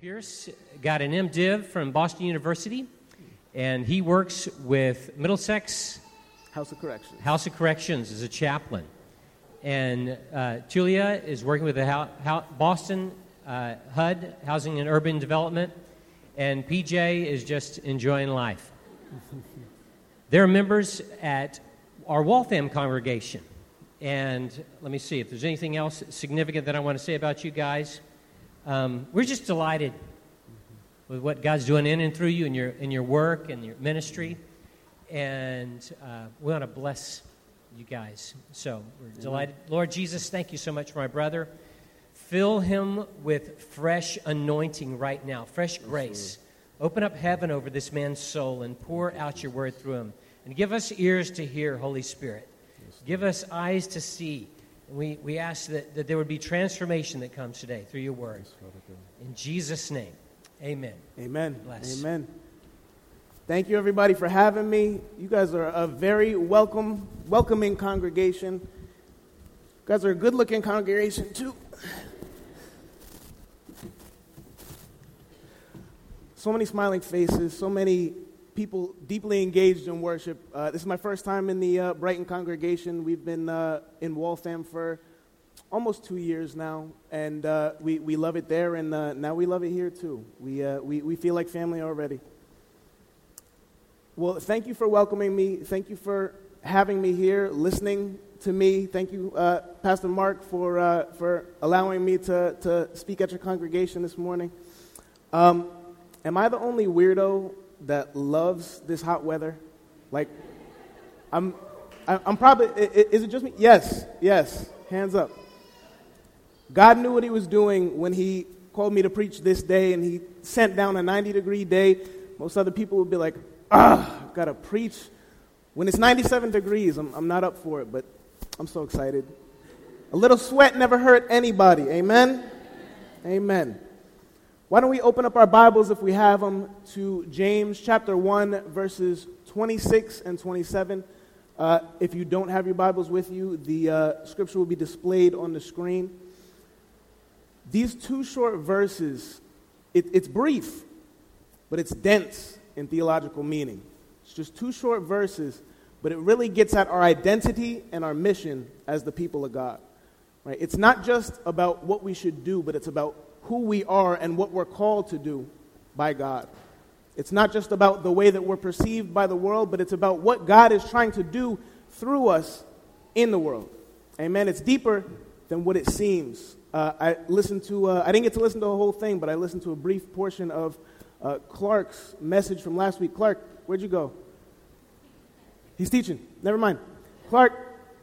Pierce got an MDiv from Boston University, and he works with Middlesex House of Corrections. House of Corrections as a chaplain. And uh, Julia is working with the Ho- Ho- Boston uh, HUD, Housing and Urban Development, and PJ is just enjoying life. They're members at our Waltham congregation. And let me see if there's anything else significant that I want to say about you guys. Um, we're just delighted with what God's doing in and through you in your, in your work and your ministry. And uh, we want to bless you guys. So we're delighted. Lord Jesus, thank you so much for my brother. Fill him with fresh anointing right now, fresh grace. Open up heaven over this man's soul and pour out your word through him. And give us ears to hear, Holy Spirit. Give us eyes to see. And we, we ask that, that there would be transformation that comes today through your word. In Jesus' name, amen. Amen. Bless. Amen. Thank you, everybody, for having me. You guys are a very welcome, welcoming congregation. You guys are a good-looking congregation too. So many smiling faces, so many people deeply engaged in worship. Uh, this is my first time in the uh, Brighton congregation. We've been uh, in Waltham for almost two years now, and uh, we, we love it there, and uh, now we love it here too. We, uh, we, we feel like family already. Well, thank you for welcoming me. Thank you for having me here, listening to me. Thank you, Pastor Mark, for, for allowing me to, to speak at your congregation this morning. Um, am I the only weirdo that loves this hot weather? Like, I'm, I'm probably, is it just me? Yes, yes, hands up. God knew what he was doing when he called me to preach this day and he sent down a 90 degree day. Most other people would be like, ah, gotta preach. When it's 97 degrees, I'm, I'm not up for it, but I'm so excited. A little sweat never hurt anybody. Amen? Amen. Why don't we open up our Bibles, if we have them, to James chapter 1, verses 26 and 27. Uh, if you don't have your Bibles with you, the uh, scripture will be displayed on the screen. These two short verses, it, it's brief, but it's dense in theological meaning. It's just two short verses, but it really gets at our identity and our mission as the people of God. Right? It's not just about what we should do, but it's about who we are and what we're called to do by God. It's not just about the way that we're perceived by the world, but it's about what God is trying to do through us in the world. Amen. It's deeper than what it seems. Uh, I listened to. Uh, I didn't get to listen to the whole thing, but I listened to a brief portion of uh, Clark's message from last week. Clark, where'd you go? He's teaching. Never mind. Clark,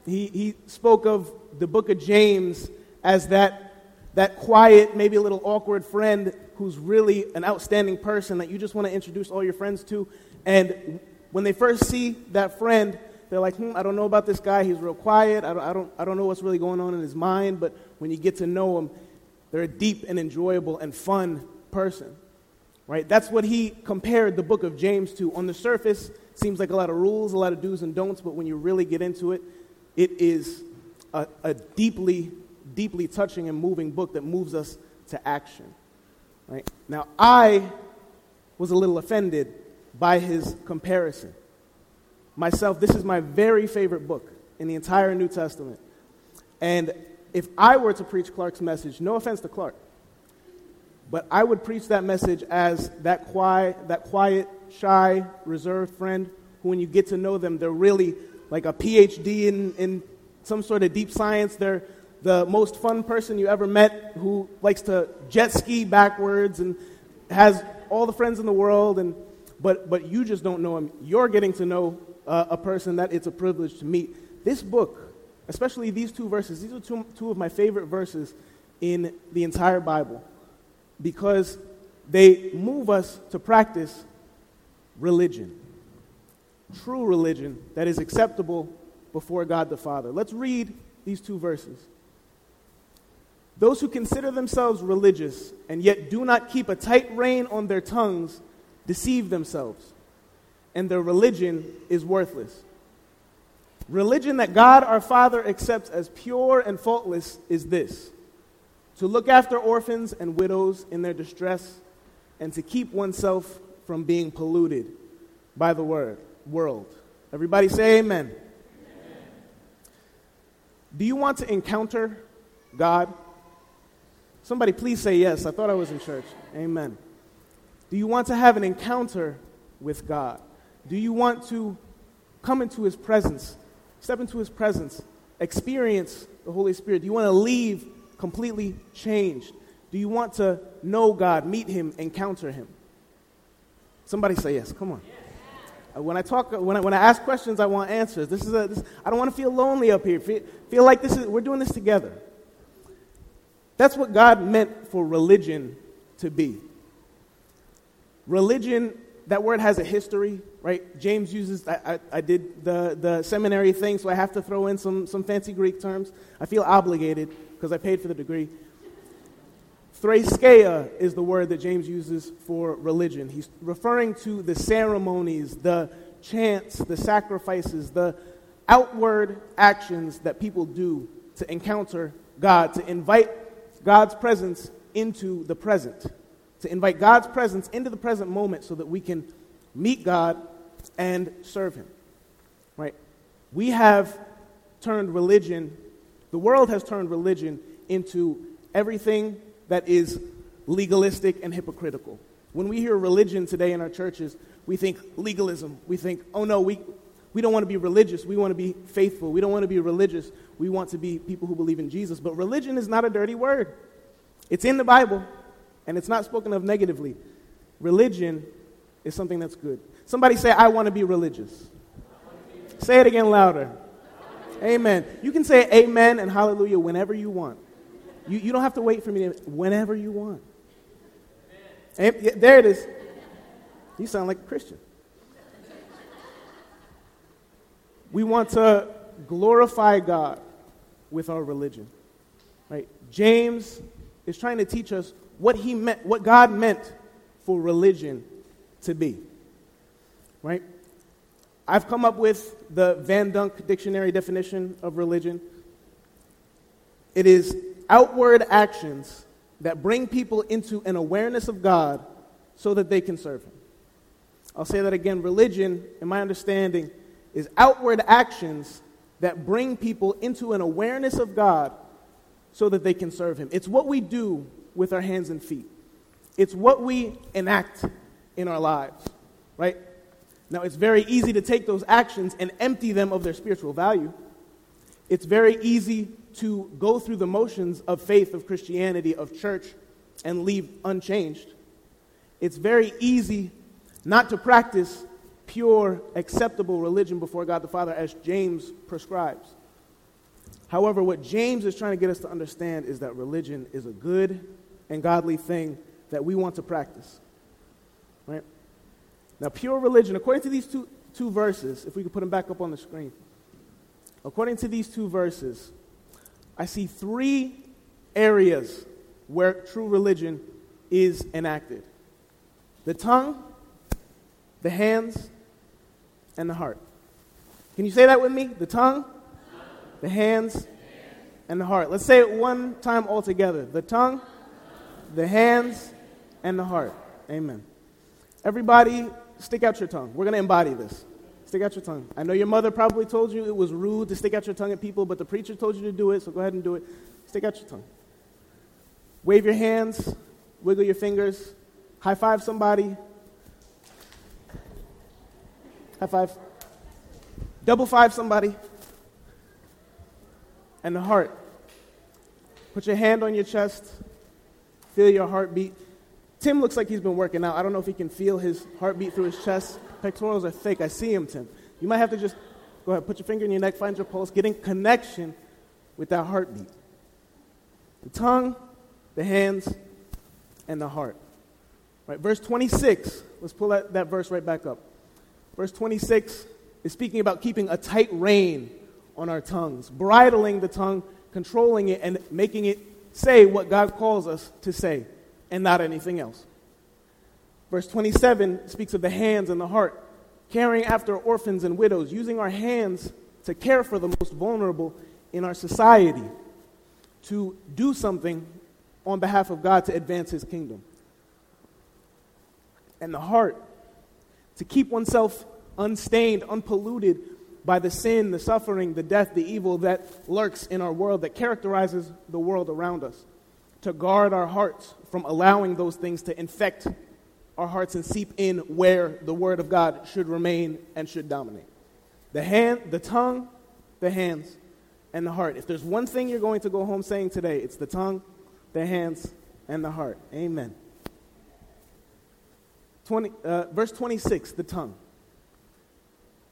he, he spoke of the book of James as that, that quiet, maybe a little awkward friend who's really an outstanding person that you just want to introduce all your friends to. And when they first see that friend, they're like, hmm, I don't know about this guy. He's real quiet. I don't, I, don't, I don't know what's really going on in his mind. But when you get to know him, they're a deep and enjoyable and fun person right? That's what he compared the book of James to. On the surface, seems like a lot of rules, a lot of do's and don'ts, but when you really get into it, it is a, a deeply, deeply touching and moving book that moves us to action, right? Now, I was a little offended by his comparison. Myself, this is my very favorite book in the entire New Testament. And if I were to preach Clark's message, no offense to Clark, but I would preach that message as that quiet, that quiet, shy, reserved friend who, when you get to know them, they're really like a PhD in, in some sort of deep science. They're the most fun person you ever met who likes to jet ski backwards and has all the friends in the world. And, but, but you just don't know him. You're getting to know uh, a person that it's a privilege to meet. This book, especially these two verses, these are two, two of my favorite verses in the entire Bible because they move us to practice religion. True religion that is acceptable before God the Father. Let's read these two verses. Those who consider themselves religious and yet do not keep a tight rein on their tongues deceive themselves, and their religion is worthless. Religion that God our Father accepts as pure and faultless is this to look after orphans and widows in their distress and to keep oneself from being polluted by the word, world. Everybody say amen. Do you want to encounter God? Somebody please say yes. I thought I was in church. Amen. Do you want to have an encounter with God? Do you want to come into his presence, step into his presence, experience the Holy Spirit? Do you want to leave completely changed? Do you want to know God, meet him, encounter him? Somebody say yes. Come on. Uh, when I talk, when I, when I ask questions, I want answers. This is a, this, I don't want to feel lonely up here. Feel, feel like this is, we're doing this together. That's what God meant for religion to be. Religion, that word has a history, right? James uses, I, I, I, did the, the seminary thing, so I have to throw in some, some fancy Greek terms. I feel obligated because I paid for the degree. Threskeia is the word that James uses for religion. He's referring to the ceremonies, the chants, the sacrifices, the outward actions that people do to encounter God, to invite God's presence into the present, to invite God's presence into the present moment so that we can meet God and serve Him. Right? We have turned religion, the world has turned religion into everything that is legalistic and hypocritical. When we hear religion today in our churches, we think legalism. We think, oh no, we, we don't want to be religious. We want to be faithful. We don't want to be religious. We want to be people who believe in Jesus. But religion is not a dirty word. It's in the Bible, and it's not spoken of negatively. Religion is something that's good. Somebody say, I want to be religious. Say it again louder. Amen. You can say amen and hallelujah whenever you want. You, you don't have to wait for me to, whenever you want. And, yeah, there it is. You sound like a Christian. We want to glorify God with our religion. Right? James is trying to teach us what he meant, what God meant for religion to be. Right? I've come up with the Van Dunk dictionary definition of religion. It is outward actions that bring people into an awareness of God so that they can serve Him. I'll say that again. Religion, in my understanding, is outward actions that bring people into an awareness of God so that they can serve Him. It's what we do with our hands and feet, it's what we enact in our lives, right? Now, it's very easy to take those actions and empty them of their spiritual value. It's very easy to go through the motions of faith, of Christianity, of church, and leave unchanged. It's very easy not to practice pure, acceptable religion before God the Father as James prescribes. However, what James is trying to get us to understand is that religion is a good and godly thing that we want to practice. Right? Now, pure religion, according to these two, two verses, if we could put them back up on the screen, according to these two verses, I see three areas where true religion is enacted the tongue, the hands, and the heart. Can you say that with me? The tongue, the hands, and the heart. Let's say it one time all together. The tongue, the hands, and the heart. Amen. Everybody, stick out your tongue. We're going to embody this. Stick out your tongue. I know your mother probably told you it was rude to stick out your tongue at people, but the preacher told you to do it, so go ahead and do it. Stick out your tongue. Wave your hands, wiggle your fingers, high five somebody. High five. Double five somebody. And the heart. Put your hand on your chest. Feel your heartbeat. Tim looks like he's been working out. I don't know if he can feel his heartbeat through his chest. Pectorals are thick. I see him, Tim. You might have to just go ahead, put your finger in your neck, find your pulse, get in connection with that heartbeat. The tongue, the hands, and the heart. Right, verse 26, let's pull that, that verse right back up. Verse 26 is speaking about keeping a tight rein on our tongues, bridling the tongue, controlling it, and making it say what God calls us to say, and not anything else. Verse 27 speaks of the hands and the heart, caring after orphans and widows, using our hands to care for the most vulnerable in our society, to do something on behalf of God to advance his kingdom. and the heart, to keep oneself unstained, unpolluted by the sin, the suffering, the death, the evil that lurks in our world, that characterizes the world around us, to guard our hearts from allowing those things to infect our hearts and seep in where the Word of God should remain and should dominate. The hand, the tongue, the hands, and the heart. If there's one thing you're going to go home saying today, it's the tongue, the hands, and the heart. Amen. 20, uh, verse 26, the tongue.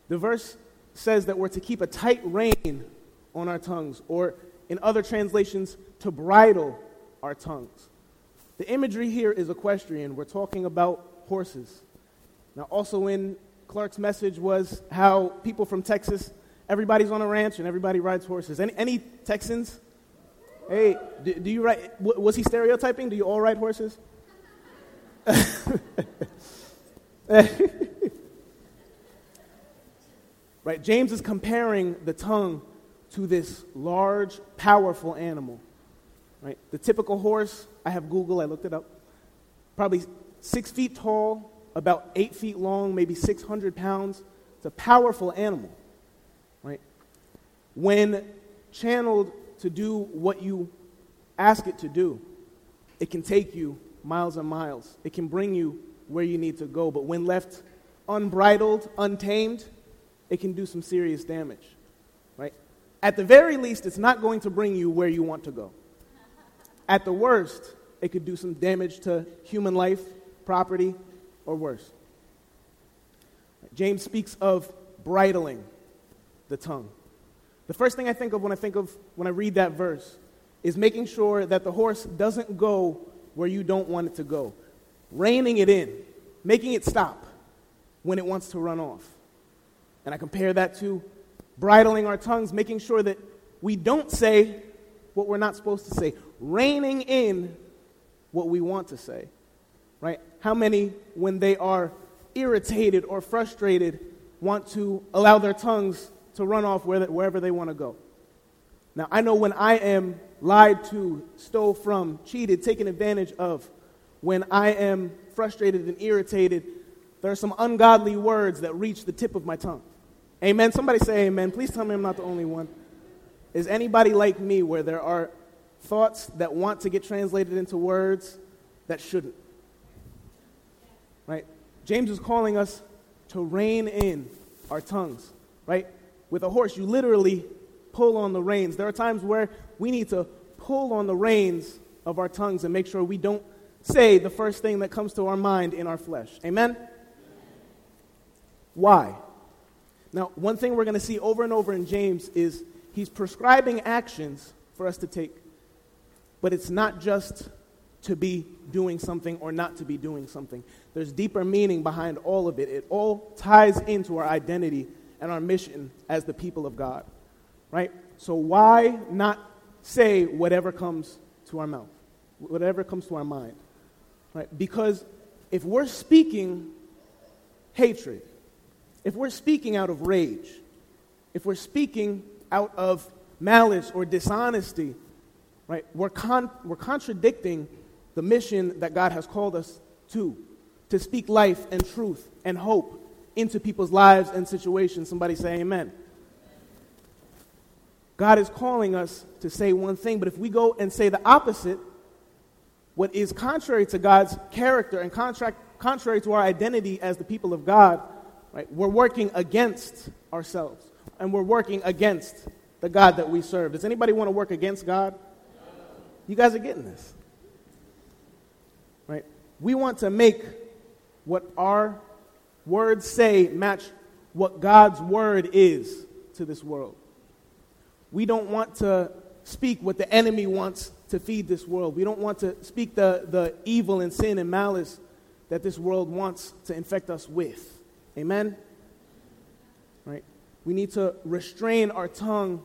The verse says that we're to keep a tight rein on our tongues, or in other translations, to bridle our tongues. The imagery here is equestrian. We're talking about horses. Now, also in Clark's message was how people from Texas, everybody's on a ranch and everybody rides horses. Any, any Texans? Hey, do, do you ride? Was he stereotyping? Do you all ride horses? right? James is comparing the tongue to this large, powerful animal. Right? The typical horse, I have Google, I looked it up, probably six feet tall, about eight feet long, maybe 600 pounds. It's a powerful animal. Right? When channeled to do what you ask it to do, it can take you miles and miles. It can bring you where you need to go. But when left unbridled, untamed, it can do some serious damage. Right? At the very least, it's not going to bring you where you want to go. At the worst, it could do some damage to human life, property, or worse. James speaks of bridling the tongue. The first thing I think of when I think of when I read that verse is making sure that the horse doesn't go where you don't want it to go. Reining it in, making it stop when it wants to run off. And I compare that to bridling our tongues, making sure that we don't say what we're not supposed to say, reining in what we want to say. Right? How many, when they are irritated or frustrated, want to allow their tongues to run off wherever they want to go? Now, I know when I am lied to, stole from, cheated, taken advantage of, when I am frustrated and irritated, there are some ungodly words that reach the tip of my tongue. Amen. Somebody say amen. Please tell me I'm not the only one. Is anybody like me where there are thoughts that want to get translated into words that shouldn't? Right? James is calling us to rein in our tongues, right? With a horse, you literally pull on the reins. There are times where we need to pull on the reins of our tongues and make sure we don't say the first thing that comes to our mind in our flesh. Amen? Why? Now, one thing we're going to see over and over in James is he's prescribing actions for us to take, but it's not just to be doing something or not to be doing something. There's deeper meaning behind all of it. It all ties into our identity and our mission as the people of God, right? So, why not say whatever comes to our mouth, whatever comes to our mind, right? Because if we're speaking hatred, if we're speaking out of rage, if we're speaking out of malice or dishonesty, right, we're, con- we're contradicting the mission that God has called us to, to speak life and truth and hope into people's lives and situations. Somebody say amen. God is calling us to say one thing, but if we go and say the opposite, what is contrary to God's character and contract, contrary to our identity as the people of God, right, we're working against ourselves and we're working against the God that we serve. Does anybody want to work against God? You guys are getting this. Right? We want to make what our words say match what God's word is to this world. We don't want to speak what the enemy wants to feed this world. We don't want to speak the, the evil and sin and malice that this world wants to infect us with. Amen? Right? We need to restrain our tongue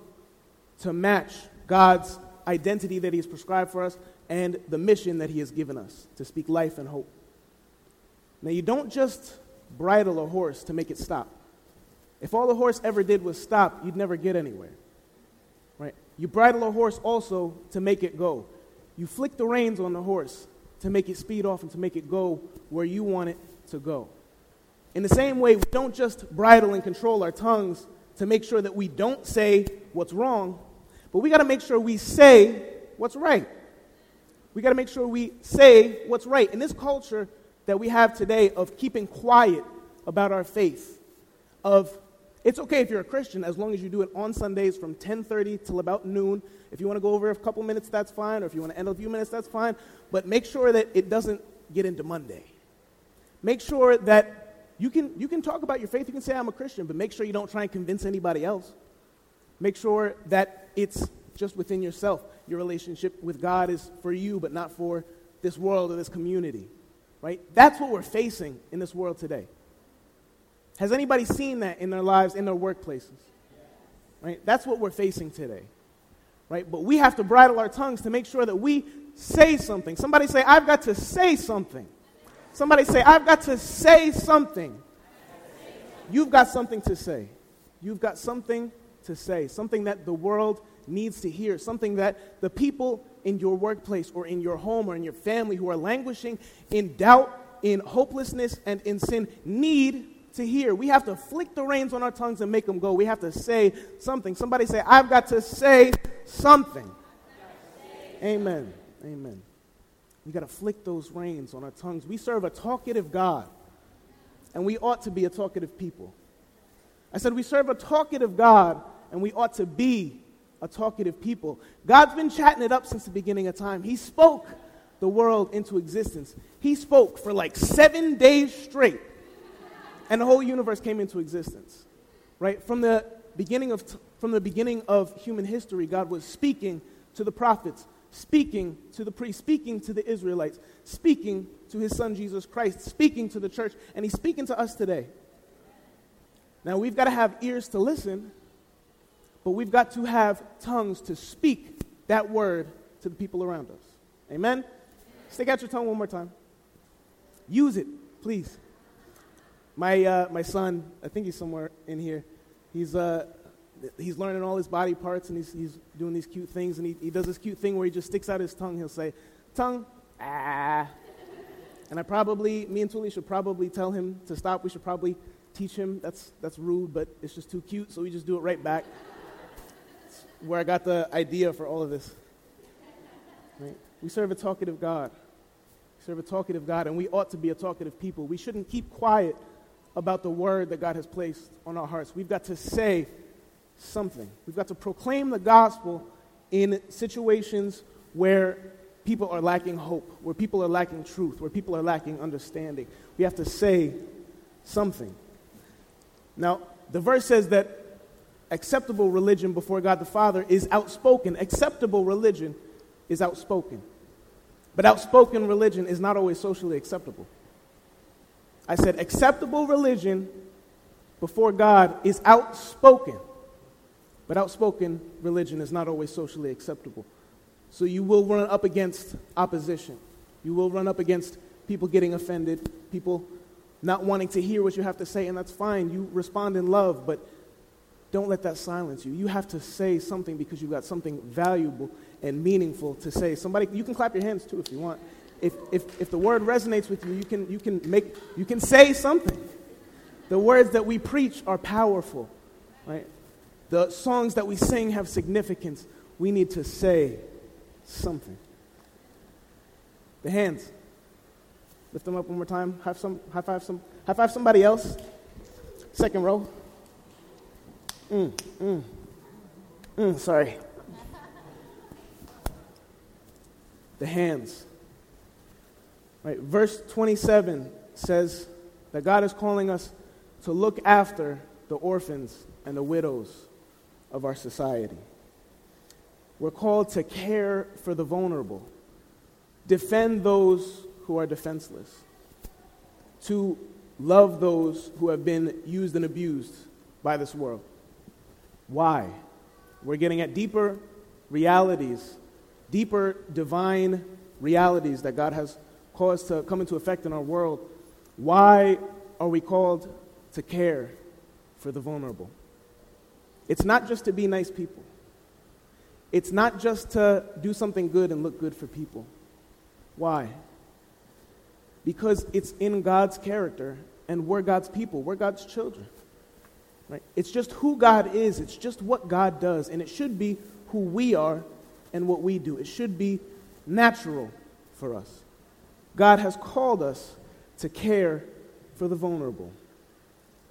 to match God's identity that He has prescribed for us and the mission that He has given us to speak life and hope. Now, you don't just bridle a horse to make it stop. If all the horse ever did was stop, you'd never get anywhere. Right? You bridle a horse also to make it go. You flick the reins on the horse to make it speed off and to make it go where you want it to go. In the same way, we don't just bridle and control our tongues to make sure that we don't say what's wrong, but we got to make sure we say what's right. We got to make sure we say what's right. In this culture that we have today of keeping quiet about our faith, of it's okay if you're a Christian as long as you do it on Sundays from 10:30 till about noon. If you want to go over a couple minutes, that's fine, or if you want to end a few minutes, that's fine. But make sure that it doesn't get into Monday. Make sure that you can, you can talk about your faith. You can say, I'm a Christian, but make sure you don't try and convince anybody else. Make sure that it's just within yourself. Your relationship with God is for you, but not for this world or this community. Right? That's what we're facing in this world today. Has anybody seen that in their lives, in their workplaces? Right? That's what we're facing today. Right? But we have to bridle our tongues to make sure that we say something. Somebody say, I've got to say something. Somebody say, I've got to say something. You've got something to say. You've got something to say, something that the world needs to hear, something that the people in your workplace or in your home or in your family who are languishing in doubt, in hopelessness, and in sin need to hear. We have to flick the reins on our tongues and make them go. We have to say something. Somebody say, I've got to say something. Amen. Amen. We got to flick those reins on our tongues. We serve a talkative God, and we ought to be a talkative people. I said, we serve a talkative God, and we ought to be a talkative people. God's been chatting it up since the beginning of time. He spoke the world into existence. He spoke for like seven days straight, and the whole universe came into existence. Right? From the beginning of, t- from the beginning of human history, God was speaking to the prophets, speaking to the priests, speaking to the Israelites, speaking to his son Jesus Christ, speaking to the church, and he's speaking to us today. Now, we've got to have ears to listen, but we've got to have tongues to speak that word to the people around us. Amen? Stick out your tongue one more time. Use it, please. My, uh, my son, I think he's somewhere in here, he's, uh, he's learning all his body parts and he's, he's doing these cute things. And he, he does this cute thing where he just sticks out his tongue. He'll say, Tongue, ah. And I probably, me and Tuli should probably tell him to stop. We should probably teach him. That's, that's rude, but it's just too cute, so we just do it right back. where I got the idea for all of this. Right? We serve a talkative God. We serve a talkative God, and we ought to be a talkative people. We shouldn't keep quiet about the word that God has placed on our hearts. We've got to say something. We've got to proclaim the gospel in situations where people are lacking hope, where people are lacking truth, where people are lacking understanding. We have to say something. Now, the verse says that acceptable religion before God the Father is outspoken. Acceptable religion is outspoken. But outspoken religion is not always socially acceptable. I said acceptable religion before God is outspoken. But outspoken religion is not always socially acceptable. So you will run up against opposition. You will run up against people getting offended, people not wanting to hear what you have to say, and that's fine. You respond in love, but don't let that silence you. You have to say something because you've got something valuable and meaningful to say. Somebody, you can clap your hands too if you want. If, if, if the word resonates with you, you can, you, can make, you can say something. The words that we preach are powerful, right? The songs that we sing have significance. We need to say something. The hands. Lift them up one more time. High, some, high, five, some, high five somebody else. Second row. Mm, mm, mm, sorry. The hands. Right, verse 27 says that God is calling us to look after the orphans and the widows of our society. We're called to care for the vulnerable, defend those who are defenseless, to love those who have been used and abused by this world. Why? We're getting at deeper realities, deeper divine realities that God has caused to come into effect in our world. Why are we called to care for the vulnerable? It's not just to be nice people. It's not just to do something good and look good for people. Why? because it's in God's character and we're God's people, we're God's children. Right? It's just who God is, it's just what God does, and it should be who we are and what we do. It should be natural for us. God has called us to care for the vulnerable.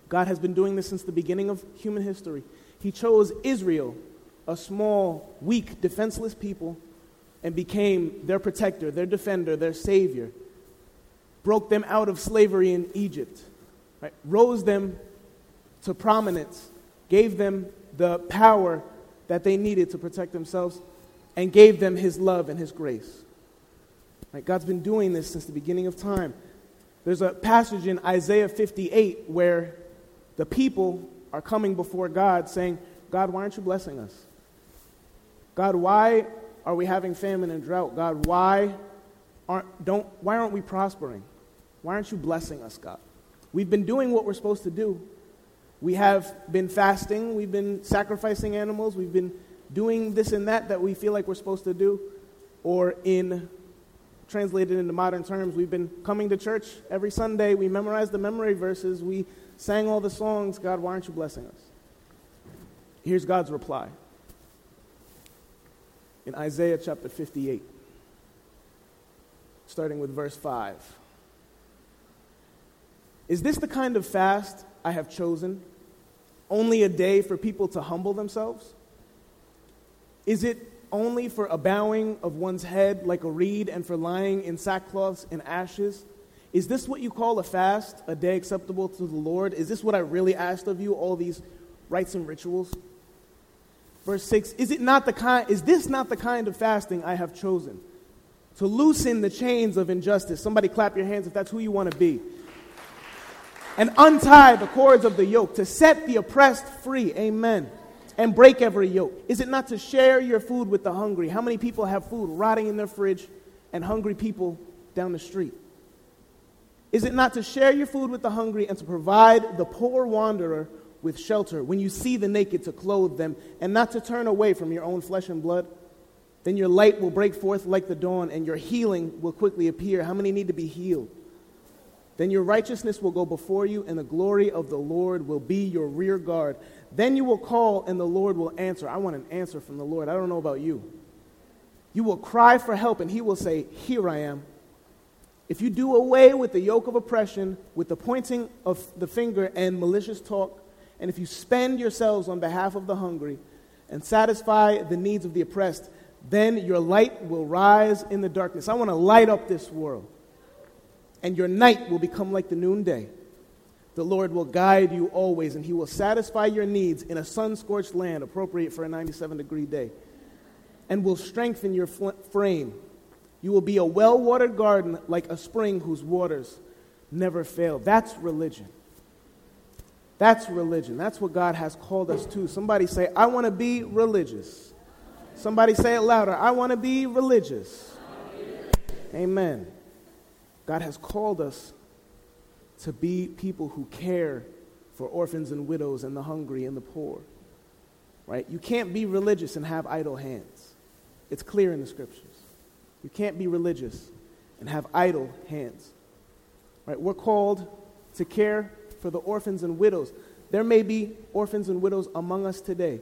God has been doing this since the beginning of human history. He chose Israel, a small, weak, defenseless people, and became their protector, their defender, their savior. Broke them out of slavery in Egypt, right? rose them to prominence, gave them the power that they needed to protect themselves, and gave them his love and his grace. Right? God's been doing this since the beginning of time. There's a passage in Isaiah 58 where the people are coming before God saying, God, why aren't you blessing us? God, why are we having famine and drought? God, why aren't, don't, why aren't we prospering? Why aren't you blessing us, God? We've been doing what we're supposed to do. We have been fasting, we've been sacrificing animals, we've been doing this and that that we feel like we're supposed to do. Or, in translated into modern terms, we've been coming to church every Sunday, we memorize the memory verses, we sang all the songs. God, why aren't you blessing us? Here's God's reply in Isaiah chapter 58, starting with verse 5. Is this the kind of fast I have chosen? Only a day for people to humble themselves? Is it only for a bowing of one's head like a reed and for lying in sackcloths and ashes? Is this what you call a fast, a day acceptable to the Lord? Is this what I really asked of you, all these rites and rituals? Verse 6 Is, it not the kind, is this not the kind of fasting I have chosen? To loosen the chains of injustice. Somebody clap your hands if that's who you want to be and untie the cords of the yoke, to set the oppressed free. Amen. And break every yoke. Is it not to share your food with the hungry? How many people have food rotting in their fridge and hungry people down the street? Is it not to share your food with the hungry and to provide the poor wanderer with shelter when you see the naked to clothe them and not to turn away from your own flesh and blood? Then your light will break forth like the dawn and your healing will quickly appear. How many need to be healed? Then your righteousness will go before you, and the glory of the Lord will be your rear guard. Then you will call, and the Lord will answer. I want an answer from the Lord. I don't know about you. You will cry for help, and he will say, Here I am. If you do away with the yoke of oppression, with the pointing of the finger and malicious talk, and if you spend yourselves on behalf of the hungry and satisfy the needs of the oppressed, then your light will rise in the darkness. I want to light up this world and your night will become like the noonday. The Lord will guide you always, and He will satisfy your needs in a sun scorched land appropriate for a 97 degree day, and will strengthen your frame. You will be a well watered garden like a spring whose waters never fail. That's religion. That's religion. That's what God has called us to. Somebody say, I want to be religious. Somebody say it louder. I want to be religious. Amen. God has called us to be people who care for orphans and widows and the hungry and the poor. Right? You can't be religious and have idle hands. It's clear in the scriptures. You can't be religious and have idle hands. Right? We're called to care for the orphans and widows. There may be orphans and widows among us today.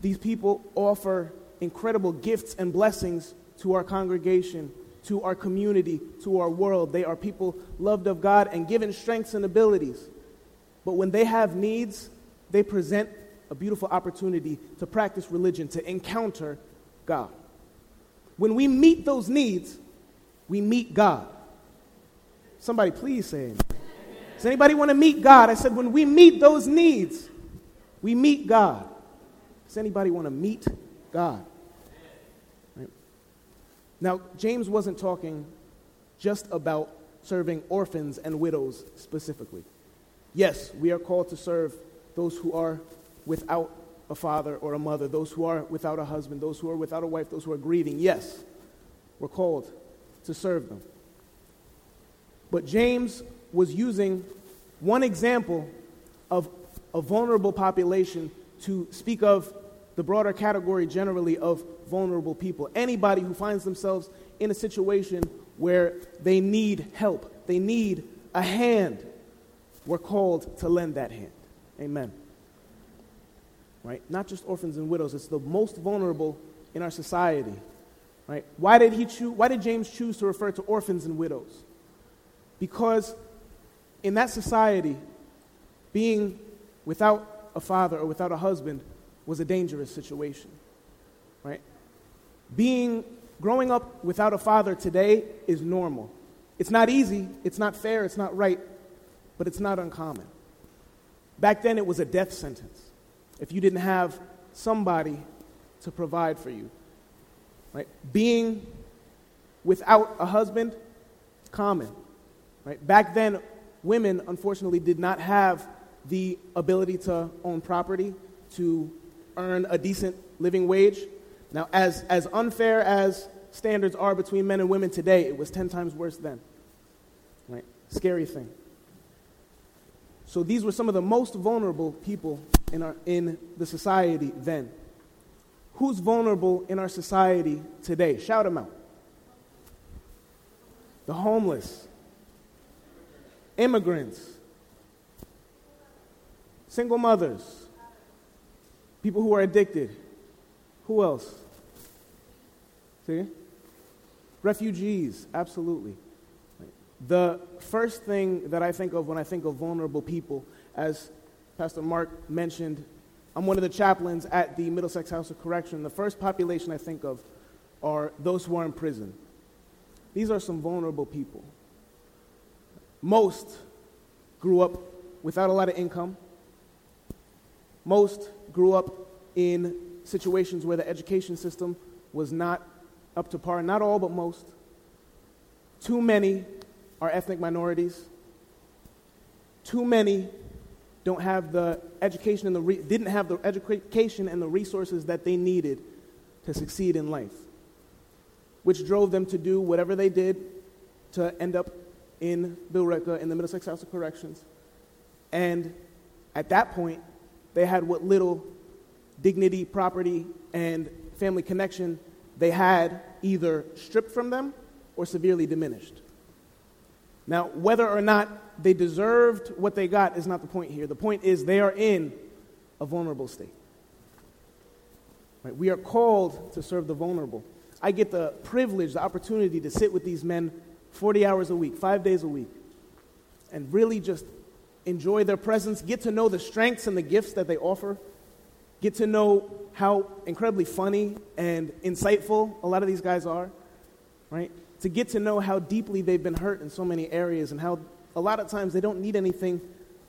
These people offer incredible gifts and blessings to our congregation to our community, to our world. They are people loved of God and given strengths and abilities. But when they have needs, they present a beautiful opportunity to practice religion, to encounter God. When we meet those needs, we meet God. Somebody please say amen. Does anybody want to meet God? I said, when we meet those needs, we meet God. Does anybody want to meet God? Now, James wasn't talking just about serving orphans and widows specifically. Yes, we are called to serve those who are without a father or a mother, those who are without a husband, those who are without a wife, those who are grieving. Yes, we're called to serve them. But James was using one example of a vulnerable population to speak of the broader category generally of vulnerable people. Anybody who finds themselves in a situation where they need help, they need a hand, we're called to lend that hand. Amen. Right? Not just orphans and widows, it's the most vulnerable in our society. Right? Why did he choose why did James choose to refer to orphans and widows? Because in that society, being without a father or without a husband was a dangerous situation. Right? Being growing up without a father today is normal. It's not easy, it's not fair, it's not right, but it's not uncommon. Back then, it was a death sentence if you didn't have somebody to provide for you. Right? Being without a husband, common. Right? Back then, women, unfortunately, did not have the ability to own property, to earn a decent living wage. Now, as, as unfair as standards are between men and women today, it was 10 times worse then. Right? Scary thing. So these were some of the most vulnerable people in, our, in the society then. Who's vulnerable in our society today? Shout them out. The homeless, immigrants, single mothers, people who are addicted. Who else? See? Refugees, absolutely. The first thing that I think of when I think of vulnerable people, as Pastor Mark mentioned, I'm one of the chaplains at the Middlesex House of Correction. The first population I think of are those who are in prison. These are some vulnerable people. Most grew up without a lot of income. Most grew up in situations where the education system was not up to par. Not all, but most. Too many are ethnic minorities. Too many don't have the education and the re- didn't have the education and the resources that they needed to succeed in life, which drove them to do whatever they did to end up in Billerica in the Middlesex House of Corrections. And at that point, they had what little dignity, property, and family connection they had either stripped from them or severely diminished. Now, whether or not they deserved what they got is not the point here. The point is they are in a vulnerable state. Right? We are called to serve the vulnerable. I get the privilege, the opportunity to sit with these men 40 hours a week, five days a week, and really just enjoy their presence, get to know the strengths and the gifts that they offer, get to know how incredibly funny and insightful a lot of these guys are, right? To get to know how deeply they've been hurt in so many areas and how a lot of times they don't need anything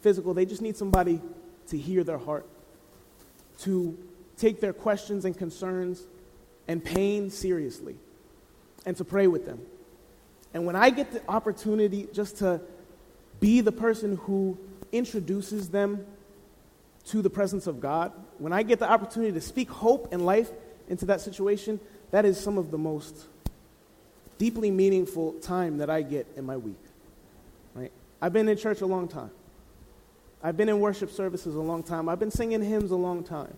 physical. They just need somebody to hear their heart, to take their questions and concerns and pain seriously, and to pray with them. And when I get the opportunity just to be the person who introduces them to the presence of God, when I get the opportunity to speak hope and life into that situation, that is some of the most deeply meaningful time that I get in my week. Right? I've been in church a long time. I've been in worship services a long time. I've been singing hymns a long time.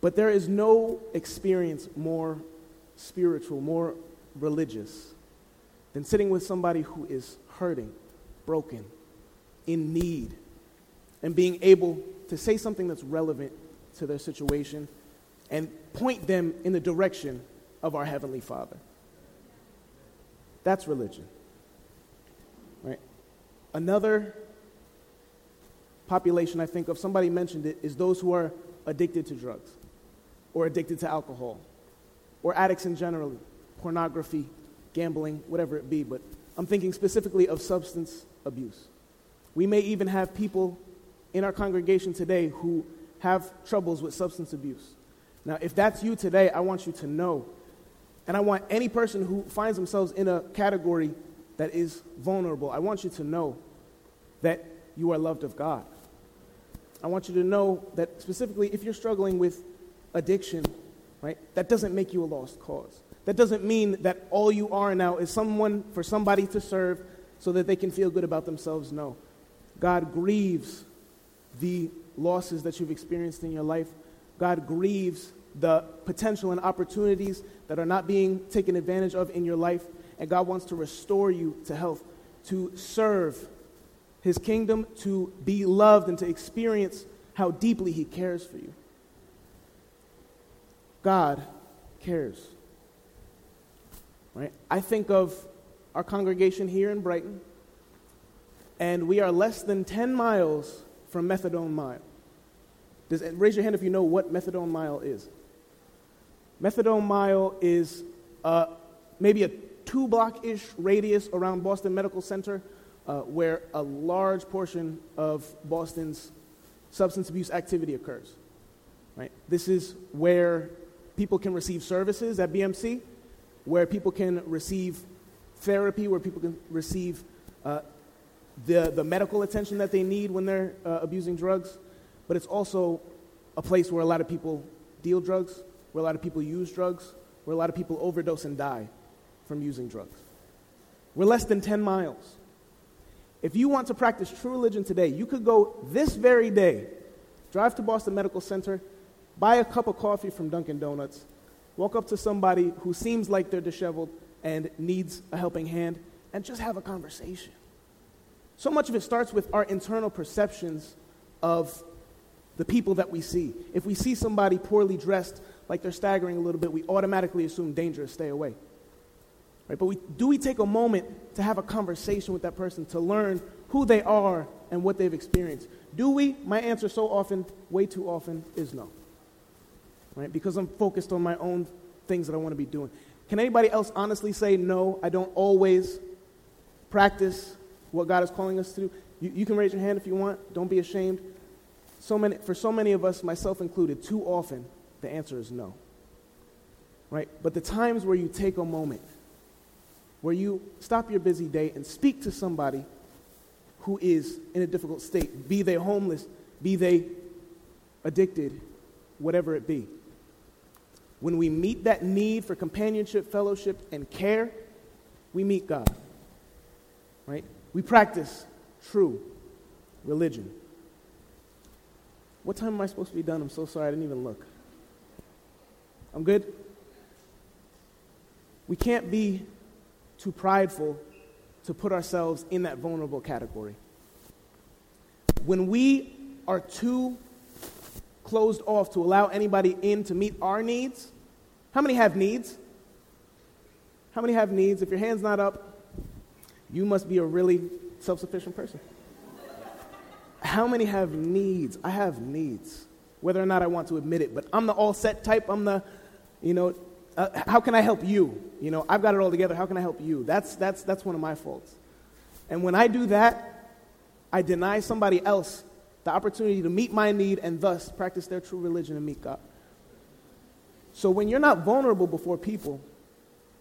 But there is no experience more spiritual, more religious than sitting with somebody who is hurting, broken, in need, and being able to say something that's relevant to their situation and point them in the direction of our Heavenly Father. That's religion. Right? Another population I think of, somebody mentioned it, is those who are addicted to drugs or addicted to alcohol or addicts in general, pornography, gambling, whatever it be. But I'm thinking specifically of substance abuse. We may even have people in our congregation today who have troubles with substance abuse. Now, if that's you today, I want you to know and I want any person who finds themselves in a category that is vulnerable, I want you to know that you are loved of God. I want you to know that specifically if you're struggling with addiction, right, that doesn't make you a lost cause. That doesn't mean that all you are now is someone for somebody to serve so that they can feel good about themselves. No. God grieves the losses that you've experienced in your life. God grieves the potential and opportunities that are not being taken advantage of in your life. and God wants to restore you to health, to serve His kingdom, to be loved, and to experience how deeply He cares for you. God cares. Right? I think of our congregation here in Brighton, and we are less than 10 miles from Methadone Mile. Does, raise your hand if you know what Methadone Mile is. Methadone Mile is uh, maybe a two block ish radius around Boston Medical Center uh, where a large portion of Boston's substance abuse activity occurs. Right? This is where people can receive services at BMC, where people can receive therapy, where people can receive uh, the, the medical attention that they need when they're uh, abusing drugs. But it's also a place where a lot of people deal drugs, where a lot of people use drugs, where a lot of people overdose and die from using drugs. We're less than 10 miles. If you want to practice true religion today, you could go this very day, drive to Boston Medical Center, buy a cup of coffee from Dunkin' Donuts, walk up to somebody who seems like they're disheveled and needs a helping hand, and just have a conversation. So much of it starts with our internal perceptions of the people that we see. If we see somebody poorly dressed, like they're staggering a little bit, we automatically assume dangerous, stay away. Right? But we, do we take a moment to have a conversation with that person to learn who they are and what they've experienced? Do we? My answer so often, way too often, is no. Right? Because I'm focused on my own things that I want to be doing. Can anybody else honestly say, no, I don't always practice what God is calling us to do? You, you can raise your hand if you want. Don't be ashamed. So many, for so many of us, myself included, too often, the answer is no. Right? But the times where you take a moment where you stop your busy day and speak to somebody who is in a difficult state, be they homeless, be they addicted, whatever it be. When we meet that need for companionship, fellowship, and care, we meet God. Right? We practice true religion. What time am I supposed to be done? I'm so sorry, I didn't even look. I'm good? We can't be too prideful to put ourselves in that vulnerable category. When we are too closed off to allow anybody in to meet our needs, how many have needs? How many have needs? If your hand's not up, you must be a really self sufficient person. How many have needs? I have needs, whether or not I want to admit it, but I'm the all set type. I'm the, you know, uh, how can I help you? You know, I've got it all together. How can I help you? That's, that's, that's one of my faults. And when I do that, I deny somebody else the opportunity to meet my need and thus practice their true religion and meet God. So when you're not vulnerable before people,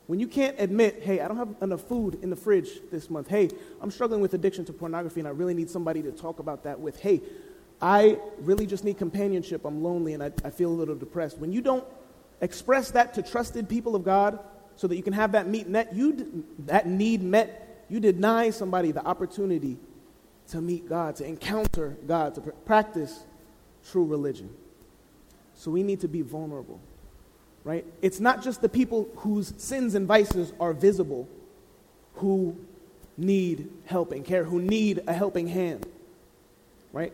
when you can't admit, hey, I don't have enough food in the fridge this month. Hey, I'm struggling with addiction to pornography and I really need somebody to talk about that with. Hey, I really just need companionship. I'm lonely and I, I feel a little depressed. When you don't express that to trusted people of God so that you can have that, meet you, that need met, you deny somebody the opportunity to meet God, to encounter God, to pr- practice true religion. So we need to be vulnerable, right? It's not just the people whose sins and vices are visible who need help and care, who need a helping hand, right?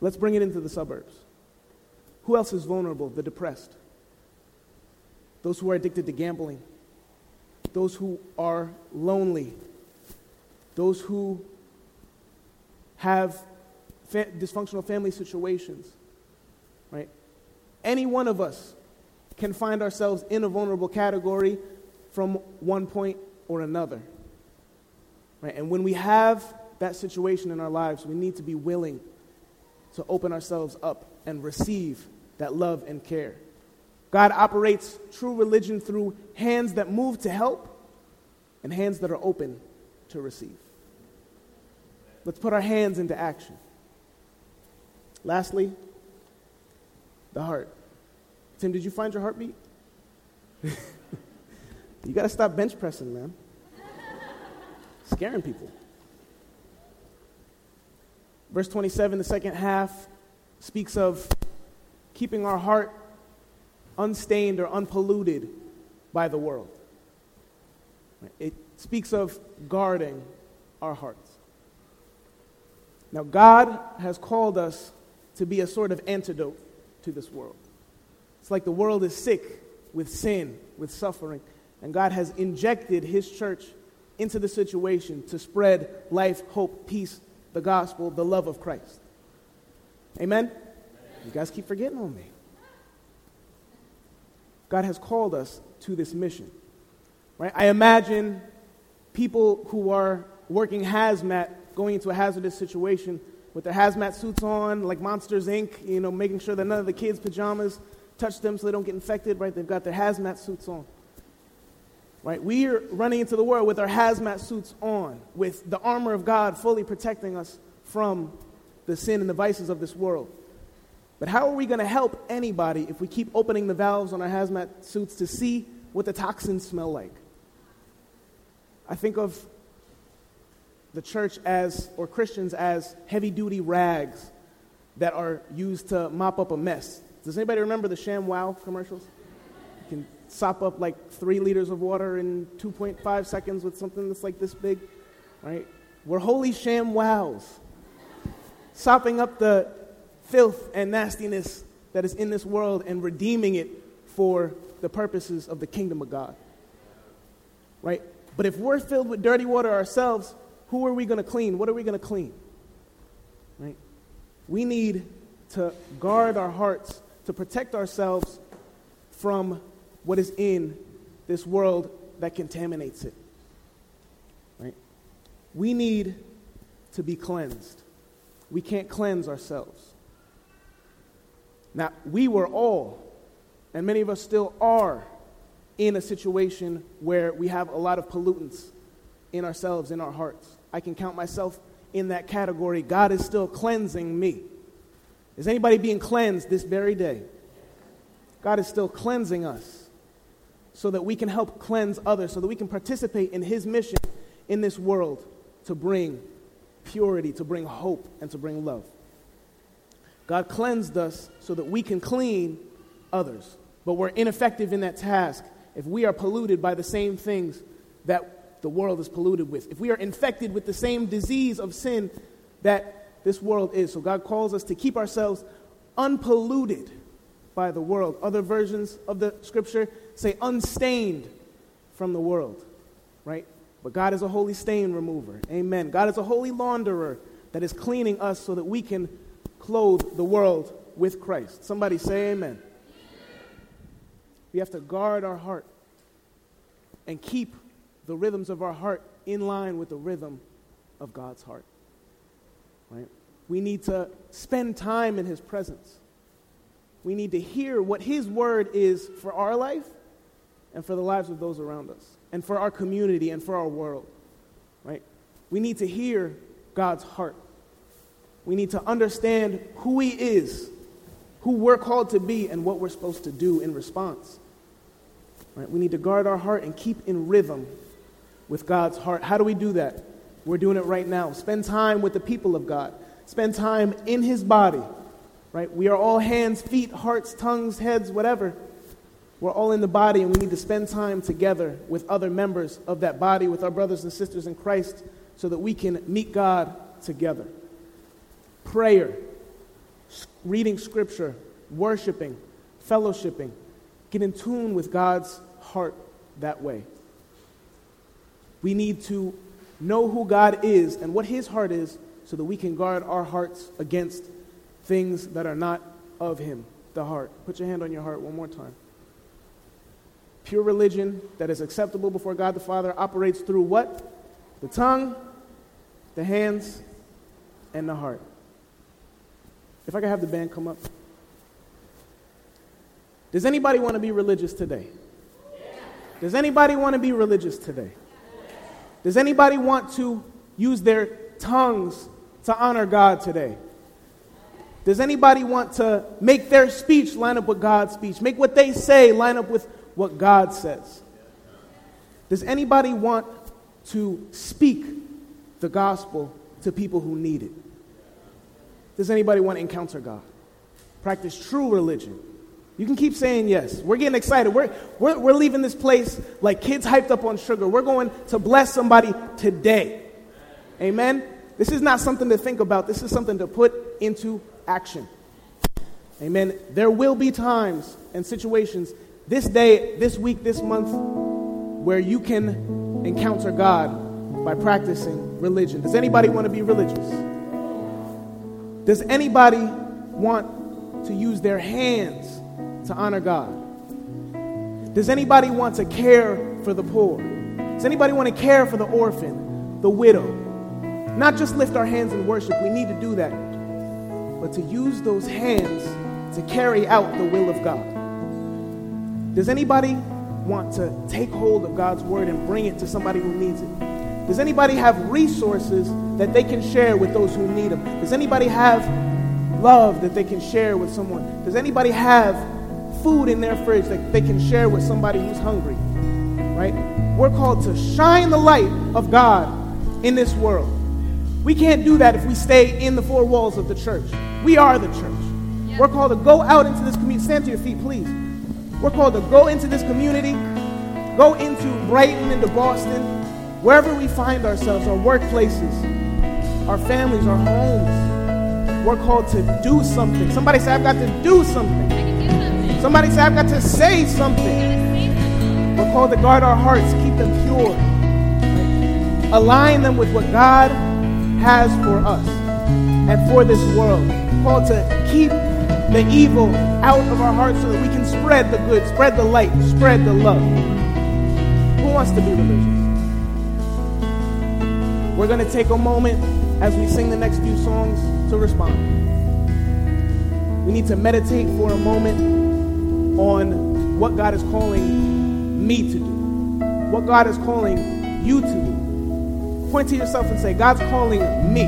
Let's bring it into the suburbs. Who else is vulnerable? The depressed those who are addicted to gambling, those who are lonely, those who have fa- dysfunctional family situations, right? Any one of us can find ourselves in a vulnerable category from one point or another. Right? And when we have that situation in our lives, we need to be willing to open ourselves up and receive that love and care. God operates true religion through hands that move to help and hands that are open to receive. Let's put our hands into action. Lastly, the heart. Tim, did you find your heartbeat? you got to stop bench pressing, man. Scaring people. Verse 27, the second half, speaks of keeping our heart unstained or unpolluted by the world. It speaks of guarding our hearts. Now, God has called us to be a sort of antidote to this world. It's like the world is sick with sin, with suffering, and God has injected His church into the situation to spread life, hope, peace, the gospel, the love of Christ. Amen? You guys keep forgetting on me. God has called us to this mission. Right? I imagine people who are working hazmat going into a hazardous situation with their hazmat suits on, like Monsters Inc., you know, making sure that none of the kids' pajamas touch them so they don't get infected, right? They've got their hazmat suits on. Right? We are running into the world with our hazmat suits on, with the armor of God fully protecting us from the sin and the vices of this world. But how are we going to help anybody if we keep opening the valves on our hazmat suits to see what the toxins smell like? I think of the church as, or Christians as, heavy duty rags that are used to mop up a mess. Does anybody remember the ShamWow commercials? You can sop up like three liters of water in 2.5 seconds with something that's like this big, right? We're holy ShamWows, sopping up the filth and nastiness that is in this world and redeeming it for the purposes of the kingdom of God. Right? But if we're filled with dirty water ourselves, who are we going to clean? What are we going to clean? Right? We need to guard our hearts, to protect ourselves from what is in this world that contaminates it. Right? We need to be cleansed. We can't cleanse ourselves. Now, we were all, and many of us still are, in a situation where we have a lot of pollutants in ourselves, in our hearts. I can count myself in that category. God is still cleansing me. Is anybody being cleansed this very day? God is still cleansing us so that we can help cleanse others, so that we can participate in His mission in this world to bring purity, to bring hope, and to bring love. God cleansed us so that we can clean others. But we're ineffective in that task if we are polluted by the same things that the world is polluted with. If we are infected with the same disease of sin that this world is. So God calls us to keep ourselves unpolluted by the world. Other versions of the scripture say unstained from the world, right? But God is a holy stain remover. Amen. God is a holy launderer that is cleaning us so that we can clothe the world with Christ. Somebody say amen. We have to guard our heart and keep the rhythms of our heart in line with the rhythm of God's heart. Right? We need to spend time in His presence. We need to hear what His word is for our life and for the lives of those around us, and for our community and for our world. Right? We need to hear God's heart. We need to understand who He is, who we're called to be, and what we're supposed to do in response. Right? We need to guard our heart and keep in rhythm with God's heart. How do we do that? We're doing it right now. Spend time with the people of God. Spend time in His body. Right? We are all hands, feet, hearts, tongues, heads, whatever. We're all in the body, and we need to spend time together with other members of that body, with our brothers and sisters in Christ, so that we can meet God together. Prayer, reading scripture, worshiping, fellowshipping, get in tune with God's heart that way. We need to know who God is and what His heart is so that we can guard our hearts against things that are not of Him, the heart. Put your hand on your heart one more time. Pure religion that is acceptable before God the Father operates through what? The tongue, the hands, and the heart. If I could have the band come up. Does anybody want to be religious today? Does anybody want to be religious today? Does anybody want to use their tongues to honor God today? Does anybody want to make their speech line up with God's speech? Make what they say line up with what God says? Does anybody want to speak the gospel to people who need it? Does anybody want to encounter God? Practice true religion You can keep saying yes. We're getting excited. We're, we're, we're leaving this place like kids hyped up on sugar. We're going to bless somebody today. Amen? This is not something to think about, this is something to put into action. Amen. There will be times and situations this day, this week, this month where you can encounter God by practicing religion. Does anybody want to be religious? Does anybody want to use their hands to honor God? Does anybody want to care for the poor? Does anybody want to care for the orphan, the widow? Not just lift our hands in worship, we need to do that, but to use those hands to carry out the will of God. Does anybody want to take hold of God's word and bring it to somebody who needs it? Does anybody have resources that they can share with those who need them? Does anybody have love that they can share with someone? Does anybody have food in their fridge that they can share with somebody who's hungry? Right? We're called to shine the light of God in this world. We can't do that if we stay in the four walls of the church. We are the church. Yep. We're called to go out into this community. Stand to your feet, please. We're called to go into this community, go into Brighton, into Boston, wherever we find ourselves, our workplaces, our families, our homes. We're called to do something. Somebody say, I've got to do something. Somebody say, I've got to say something. We're called to guard our hearts, keep them pure, right? align them with what God has for us and for this world. We're called to keep the evil out of our hearts so that we can spread the good, spread the light, spread the love. Who wants to be religious? We're going to take a moment as we sing the next few songs to respond. We need to meditate for a moment on what God is calling me to do, what God is calling you to do. Point to yourself and say, God's calling me.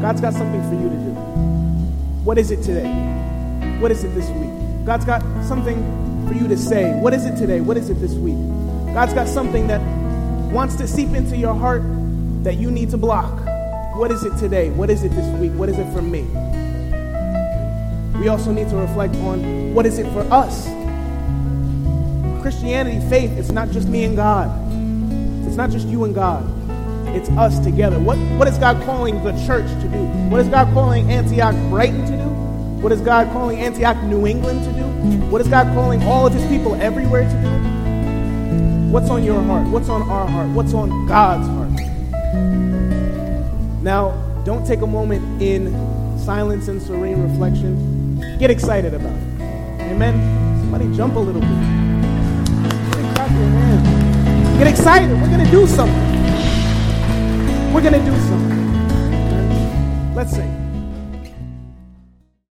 God's got something for you to do. What is it today? What is it this week? God's got something for you to say. What is it today? What is it this week? God's got something that wants to seep into your heart that you need to block. What is it today? What is it this week? What is it for me? We also need to reflect on what is it for us? Christianity, faith, it's not just me and God. It's not just you and God. It's us together. What, what is God calling the church to do? What is God calling Antioch Brighton to do? What is God calling Antioch New England to do? What is God calling all of his people everywhere to do? What's on your heart? What's on our heart? What's on God's heart? Now, don't take a moment in silence and serene reflection. Get excited about it. Amen. Somebody jump a little bit. Get excited. We're going to do something. We're going to do something. Let's sing.